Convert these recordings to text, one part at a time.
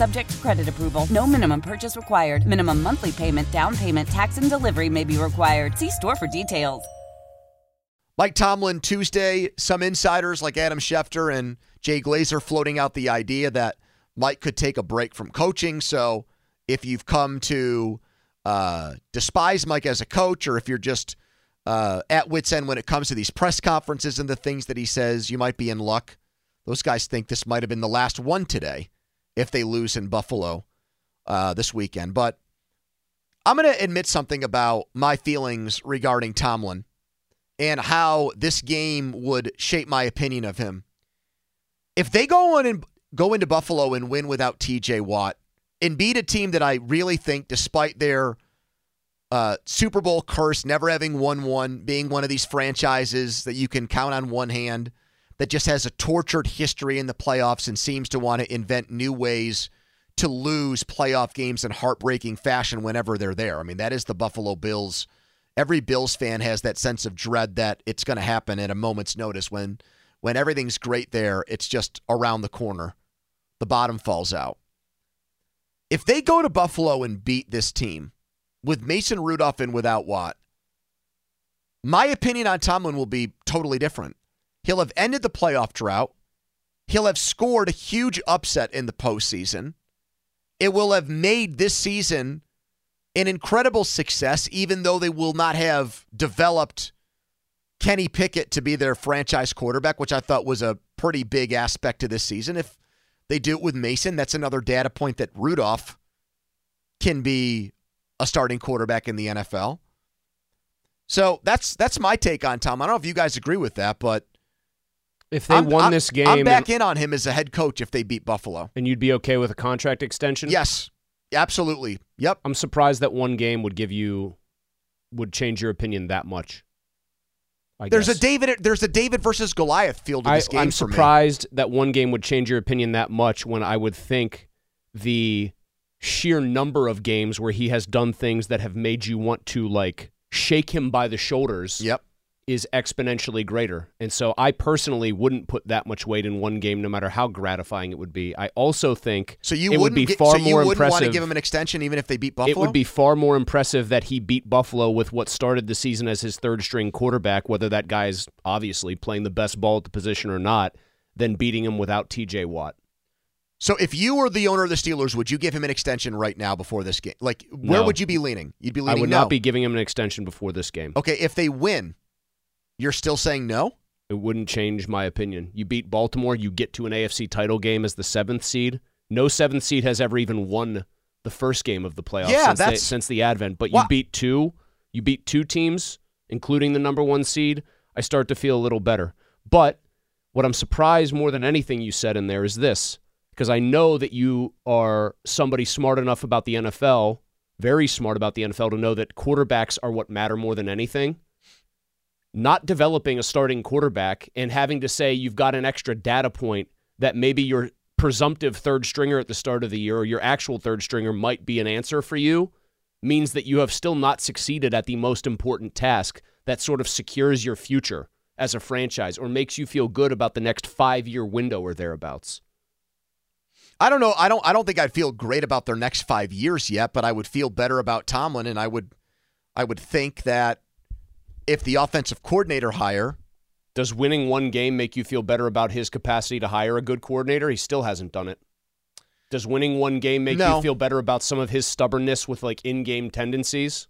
Subject to credit approval. No minimum purchase required. Minimum monthly payment, down payment, tax, and delivery may be required. See store for details. Mike Tomlin Tuesday, some insiders like Adam Schefter and Jay Glazer floating out the idea that Mike could take a break from coaching. So if you've come to uh, despise Mike as a coach, or if you're just uh, at wits end when it comes to these press conferences and the things that he says, you might be in luck. Those guys think this might have been the last one today if they lose in Buffalo uh, this weekend. But I'm going to admit something about my feelings regarding Tomlin and how this game would shape my opinion of him. If they go on and go into Buffalo and win without TJ Watt and beat a team that I really think, despite their uh, Super Bowl curse, never having won one, being one of these franchises that you can count on one hand, that just has a tortured history in the playoffs and seems to want to invent new ways to lose playoff games in heartbreaking fashion whenever they're there. I mean, that is the Buffalo Bills. Every Bills fan has that sense of dread that it's going to happen at a moment's notice when when everything's great there, it's just around the corner. The bottom falls out. If they go to Buffalo and beat this team with Mason Rudolph and without Watt, my opinion on Tomlin will be totally different. He'll have ended the playoff drought. He'll have scored a huge upset in the postseason. It will have made this season an incredible success, even though they will not have developed Kenny Pickett to be their franchise quarterback, which I thought was a pretty big aspect to this season. If they do it with Mason, that's another data point that Rudolph can be a starting quarterback in the NFL. So that's that's my take on Tom. I don't know if you guys agree with that, but if they I'm, won I'm- this game, I'm back and, in on him as a head coach if they beat Buffalo. and you'd be okay with a contract extension. Yes, absolutely. Yep. I'm surprised that one game would give you would change your opinion that much. I There's guess. a David. There's a David versus Goliath feel to I, this game I'm for me. surprised that one game would change your opinion that much when I would think the sheer number of games where he has done things that have made you want to like shake him by the shoulders Yep. Is exponentially greater. And so I personally wouldn't put that much weight in one game no matter how gratifying it would be. I also think So you it would be get, far so you more wouldn't want to impressive give him an extension even if they beat Buffalo. it would be far more impressive that he beat Buffalo with what started the season as his third string quarterback, whether that guy's obviously playing the best ball at the position or not, than beating him without TJ Watt. So if you were the owner of the Steelers, would you give him an extension right now before this game? Like where No. would you be leaning? You'd be leaning. I would no. not be giving him an extension before this game. Okay, if they win, you're still saying no? It wouldn't change my opinion. You beat Baltimore, you get to an AFC title game as the seventh seed. No seventh seed has ever even won the first game of the playoffs Yeah, since, the, that's- since the advent. But you beat two. You beat two teams, including the number one seed. I start to feel a little better. But what I'm surprised more than anything you said in there is this, because I know that you are somebody smart enough about the NFL, very smart about the NFL, to know that quarterbacks are what matter more than anything not developing a starting quarterback and having to say you've got an extra data point that maybe your presumptive third stringer at the start of the year or your actual third stringer might be an answer for you means that you have still not succeeded at the most important task that sort of secures your future as a franchise or makes you feel good about the next five year window or thereabouts. I don't know. I don't I don't think I'd feel great about their next 5 years yet, but I would feel better about Tomlin and I would I would think that if the offensive coordinator hire Does winning one game make you feel better about his capacity to hire a good coordinator? He still hasn't done it. Does winning one game make No. you feel better about some of his stubbornness with like in game tendencies?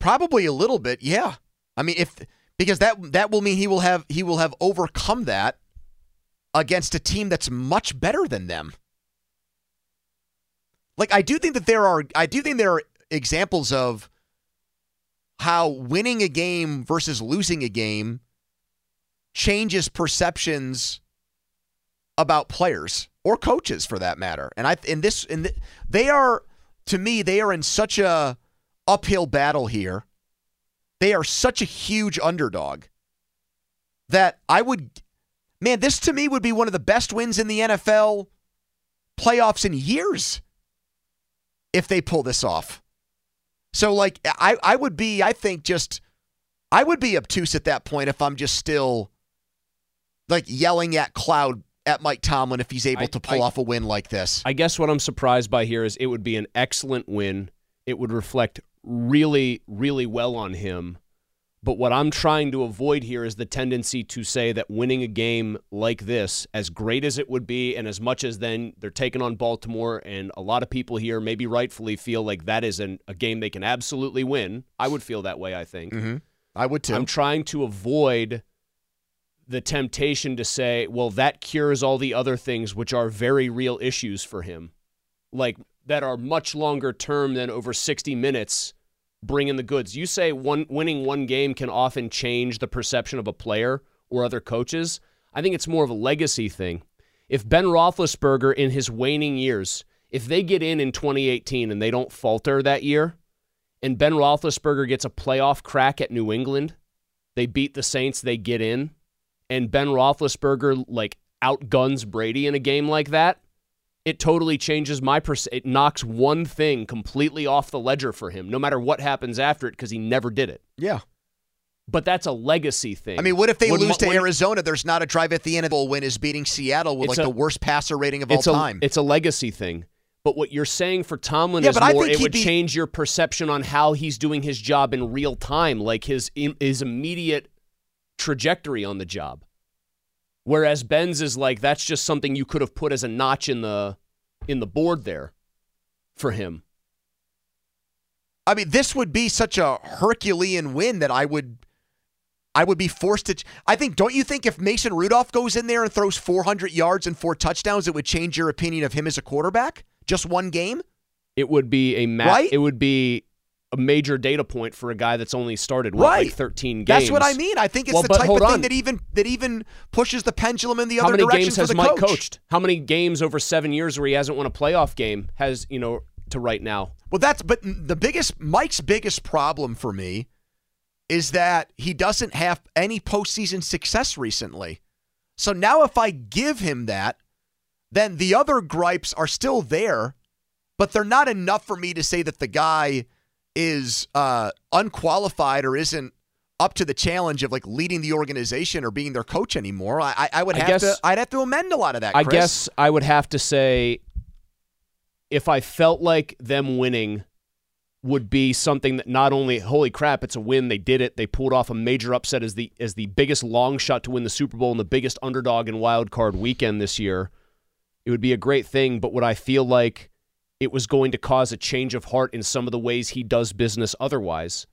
Probably a little bit, yeah. I mean, if because that that will mean he will have he will have overcome that against a team that's much better than them. like I do think that there are I do think there are examples of how winning a game versus losing a game changes perceptions about players or coaches for that matter. And I in this in the, they are to me they are in such a uphill battle here. They are such a huge underdog that I would man this to me would be one of the best wins in the NFL playoffs in years if they pull this off. So like I I would be I think just I would be obtuse at that point if I'm just still like yelling at cloud at Mike Tomlin if he's able I- to pull I- off a win like this. I guess what I'm surprised by here is it would be an excellent win. It would reflect really, really well on him. But what I'm trying to avoid here is the tendency to say that winning a game like this, as great as it would be, and as much as then they're taking on Baltimore, and a lot of people here maybe rightfully feel like that is an, a game they can absolutely win. I would feel that way, I think. mm-hmm. I would too. I'm trying to avoid the temptation to say, well, that cures all the other things which are very real issues for him, like that are much longer term than over 60 minutes bringing the goods. You say one winning one game can often change the perception of a player or other coaches. I think it's more of a legacy thing. If Ben Roethlisberger in his waning years, if they get in in 2018 and they don't falter that year, and Ben Roethlisberger gets a playoff crack at New England, they beat the Saints, they get in, and Ben Roethlisberger like outguns Brady in a game like that, it totally changes my perce- it knocks one thing completely off the ledger for him, no matter what happens after it, because he never did it. yeah. But that's a legacy thing. I mean, what if they When lose to when- Arizona? There's not a drive at the end of the win is beating Seattle with like a- the worst passer rating of all a, time. It's a legacy thing. But what you're saying for Tomlin Yeah, is more it would be- change your perception on how he's doing his job in real time, like his his immediate trajectory on the job. Whereas Ben's is like that's just something you could have put as a notch in the in the board there for him. I mean, this would be such a Herculean win that I would, I would be forced to. I think. Don't you think if Mason Rudolph goes in there and throws 400 yards and four touchdowns, it would change your opinion of him as a quarterback? Just one game? It would be a ma- Right? it would be a major data point for a guy that's only started what, Right. like 13 games. That's what I mean. I think it's Well, the type of thing on. that even that even pushes the pendulum in the How other many direction games for has Mike coach. coached? How many games over seven years where he hasn't won a playoff game has you know to right now? Well, that's but the biggest Mike's biggest problem for me is that he doesn't have any postseason success recently. So now, if I give him that, then the other gripes are still there, but they're not enough for me to say that the guy is uh, unqualified or isn't up to the challenge of like leading the organization or being their coach anymore. I, I, I would I have guess- to. I'd have to amend a lot of that. I guess I would have to say if I felt like them winning would be something that not only holy crap it's a win they did it they pulled off a major upset as the as the biggest long shot to win the Super Bowl and the biggest underdog in wild card weekend this year it would be a great thing but would I feel like it was going to cause a change of heart in some of the ways he does business otherwise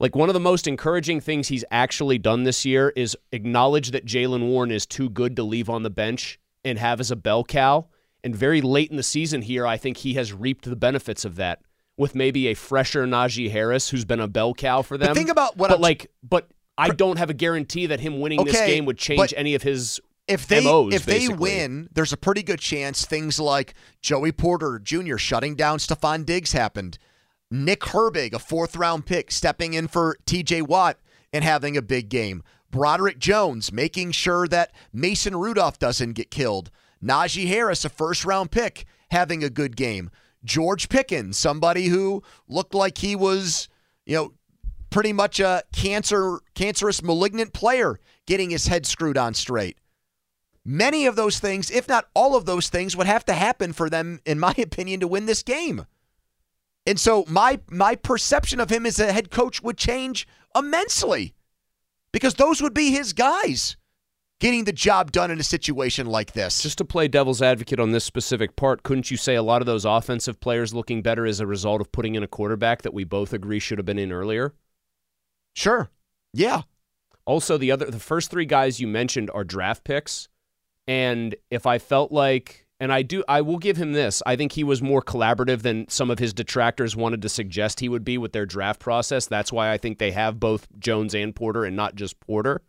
like one of the most encouraging things he's actually done this year is acknowledge that Jaylen Warren is too good to leave on the bench and have as a bell cow. And very late in the season here, I think he has reaped the benefits of that with maybe a fresher Najee Harris who's been a bell cow for But them. think about what but I'm- like, but I don't have a guarantee that him winning this game would change any of his if they MOs, if they win, there's a pretty good chance things like Joey Porter Jr. shutting down Stefon Diggs happened. Nick Herbig, a fourth round pick, stepping in for TJ Watt and having a big game. Broderick Jones making sure that Mason Rudolph doesn't get killed. Najee Harris, a first round pick, having a good game. George Pickens, somebody who looked like he was, you know, pretty much a cancer cancerous malignant player getting his head screwed on straight. Many of those things, if not all of those things, would have to happen for them, in my opinion, to win this game. And so my my perception of him as a head coach would change immensely. Because those would be his guys getting the job done in a situation like this. Just to play devil's advocate on this specific part, couldn't you say a lot of those offensive players looking better as a result of putting in a quarterback that we both agree should have been in earlier? sure. Yeah. Also, the other the first three guys you mentioned are draft picks. And if I felt like And I do I will give him this. I think he was more collaborative than some of his detractors wanted to suggest he would be with their draft process. That's why I think they have both Jones and Porter and not just Porter.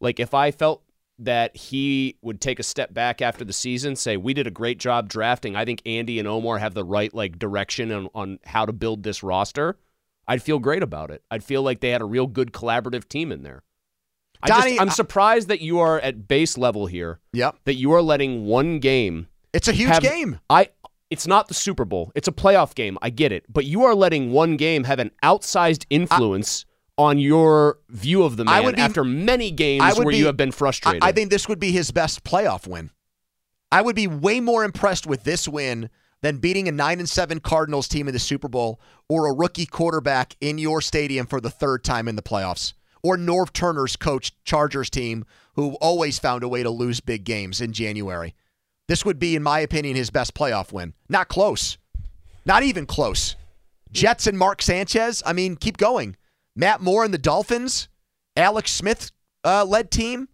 Like if I felt that he would take a step back after the season, say we did a great job drafting. I think Andy and Omar have the right like direction on, on how to build this roster. I'd feel great about it. I'd feel like they had a real good collaborative team in there. Donnie, I am I- uh, surprised that you are at base level here. Yep. That you are letting one game. It's a huge have- game. I. It's not the Super Bowl. It's a playoff game. I get it, but you are letting one game have an outsized influence on your view of the I man would be- after many games I where be- you have been I, frustrated. I think this would be his best playoff win. I would be way more impressed with this win than beating a nine and seven Cardinals team in the Super Bowl or a rookie quarterback in your stadium for the third time in the playoffs. Or Norv Turner's coach Chargers team, who always found a way to lose big games in January. This would be, in my opinion, his best playoff win. Not close. Not even close. Jets and Mark Sanchez. I mean, keep going. Matt Moore and the Dolphins. Alex Smith uh, led team.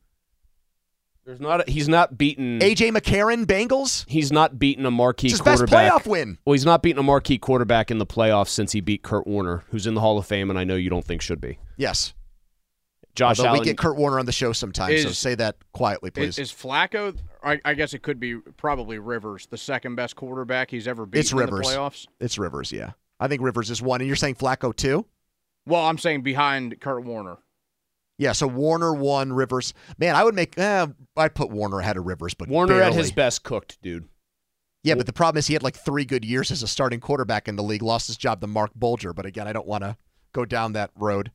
There's not. A, he's not beaten. AJ McCarron, Bengals. He's not beaten a marquee It's his best quarterback. playoff win. Well, he's not beaten a marquee quarterback in the playoffs since he beat Kurt Warner, who's in the Hall of Fame, and I know you don't think should be. Yes. Josh Although Allen. we get Kurt Warner on the show sometimes, so say that quietly, please. Is, is Flacco? I, I guess it could be probably Rivers, the second best quarterback he's ever beaten It's in the Rivers. playoffs. it's Rivers, yeah. I think Rivers is one, and you're saying Flacco too. Well, I'm saying behind Kurt Warner. Yeah, so Warner one, Rivers. Man, I would make. Eh, I'd put Warner ahead of Rivers, but Warner at his best cooked, dude. Yeah, but the problem is he had like three good years as a starting quarterback in the league. Lost his job to Marc Bulger, but again, I don't want to go down that road.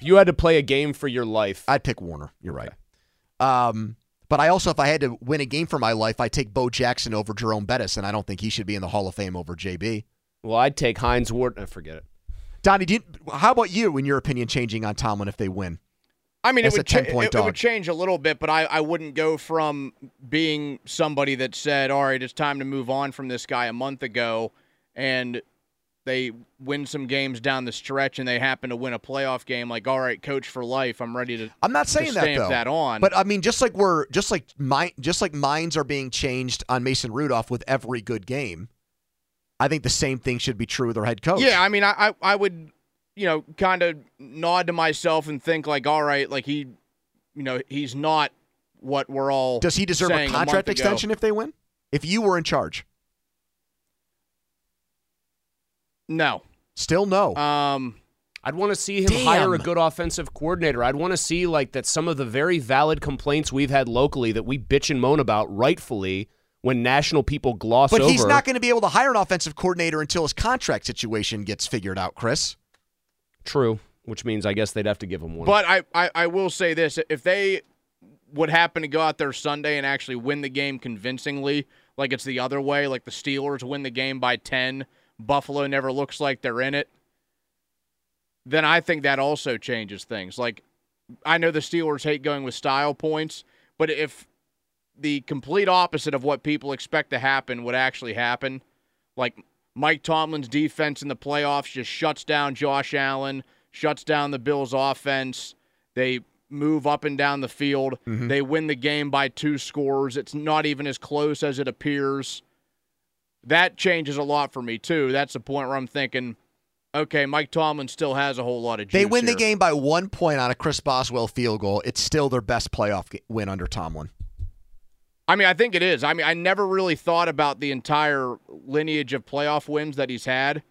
You had to play a game for your life. I'd pick Warner. You're right. Um, but I also, if I had to win a game for my life, I'd take Bo Jackson over Jerome Bettis, and I don't think he should be in the Hall of Fame over JB. well, I'd take Hines Ward. I forget it. Donnie, do you, how about you? In your opinion, changing on Tomlin if they win? I mean, That's it a would, cha- 10-point it, it would change a little bit, but I, I wouldn't go from being somebody that said, all right, it's time to move on from this guy a month ago, and they win some games down the stretch and they happen to win a playoff game, like, all right, coach for life, I'm ready to. I'm not saying that though. that on. But I mean, just like we're just like mind, just like minds are being changed on Mason Rudolph with every good game. I think the same thing should be true with our head coach. Yeah, I mean, I, I, I would, you know, kind of nod to myself and think, like, all right, like he, you know, he's not what we're all. Does he deserve a contract ago. extension if they win? If you were in charge, No. still no. Um, I'd want to see him Damn. hire a good offensive coordinator. I'd want to see like that some of the very valid complaints we've had locally that we bitch and moan about rightfully when national people gloss but over. he's not going to be able to hire an offensive coordinator until his contract situation gets figured out. Chris, True, which means I guess they'd have to give him one. but I, I, I will say this: if they would happen to go out there Sunday and actually win the game convincingly, like it's the other way, like the Steelers win the game by ten, Buffalo never looks like they're in it. Then I think that also changes things. Like I know the Steelers hate going with style points, but if the complete opposite of what people expect to happen would actually happen, like Mike Tomlin's defense in the playoffs just shuts down Josh Allen, shuts down the Bills' offense. They move up and down the field. Mm-hmm. They win the game by two scores. It's not even as close as it appears. That changes a lot for me, too. That's the point where I'm thinking, okay, Mike Tomlin still has a whole lot of juice they win the game by one point on a Chris Boswell field goal. It's still their best playoff win under Tomlin. I mean, I think it is. I mean, I never really thought about the entire lineage of playoff wins that he's had.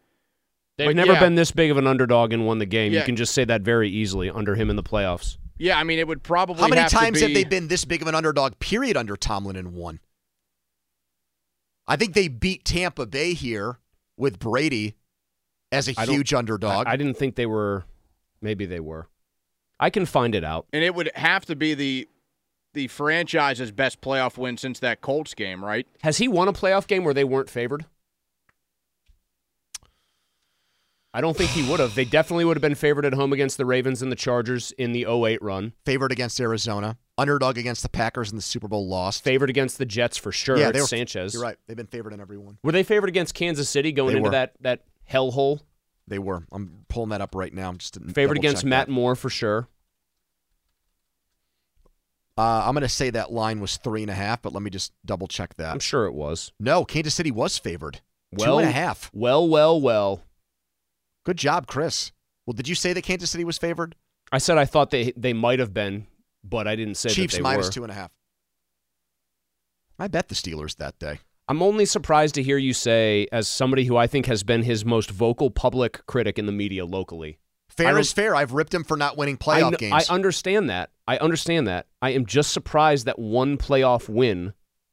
They've but never yeah. been this big of an underdog and won the game. You can just say that very easily under him in the playoffs. Yeah, I mean, it would probably How many have to times have they been this big of an underdog? Period under Tomlin and won. I think they beat Tampa Bay here with Brady as a I huge underdog. I, I didn't think they were. Maybe they were. I can find it out. and it would have to be the the franchise's best playoff win since that Colts game, right? Has he won a playoff game where they weren't favored? I don't think he would have. They definitely would have been favored at home against the Ravens and the Chargers in the 08 run. Favored against Arizona, underdog against the Packers in the Super Bowl, lost. Favored against the Jets for sure. yeah, they were, Sanchez. You're right. They've been favored in every one. Were they favored against Kansas City going They into were. that that hellhole? They were. I'm pulling that up right now. I'm just Favored against Matt that. Moore for sure. Uh, I'm going to say that line was three and a half, but let me just double check that. I'm sure it was. No, Kansas City was favored. Well, Two and a half. Well, well, well. Good job, Chris. Well, did you say that Kansas City was favored? I said I thought they they might have been, but I didn't say Chiefs that they minus were. two and a half. I bet the Steelers that day. I'm only surprised to hear you say, as somebody who I think has been his most vocal public critic in the media locally. Fair is fair. I've ripped him for not winning I, playoff kn- games. I understand that. I understand that. I am just surprised that one playoff win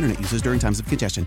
internet users during times of congestion.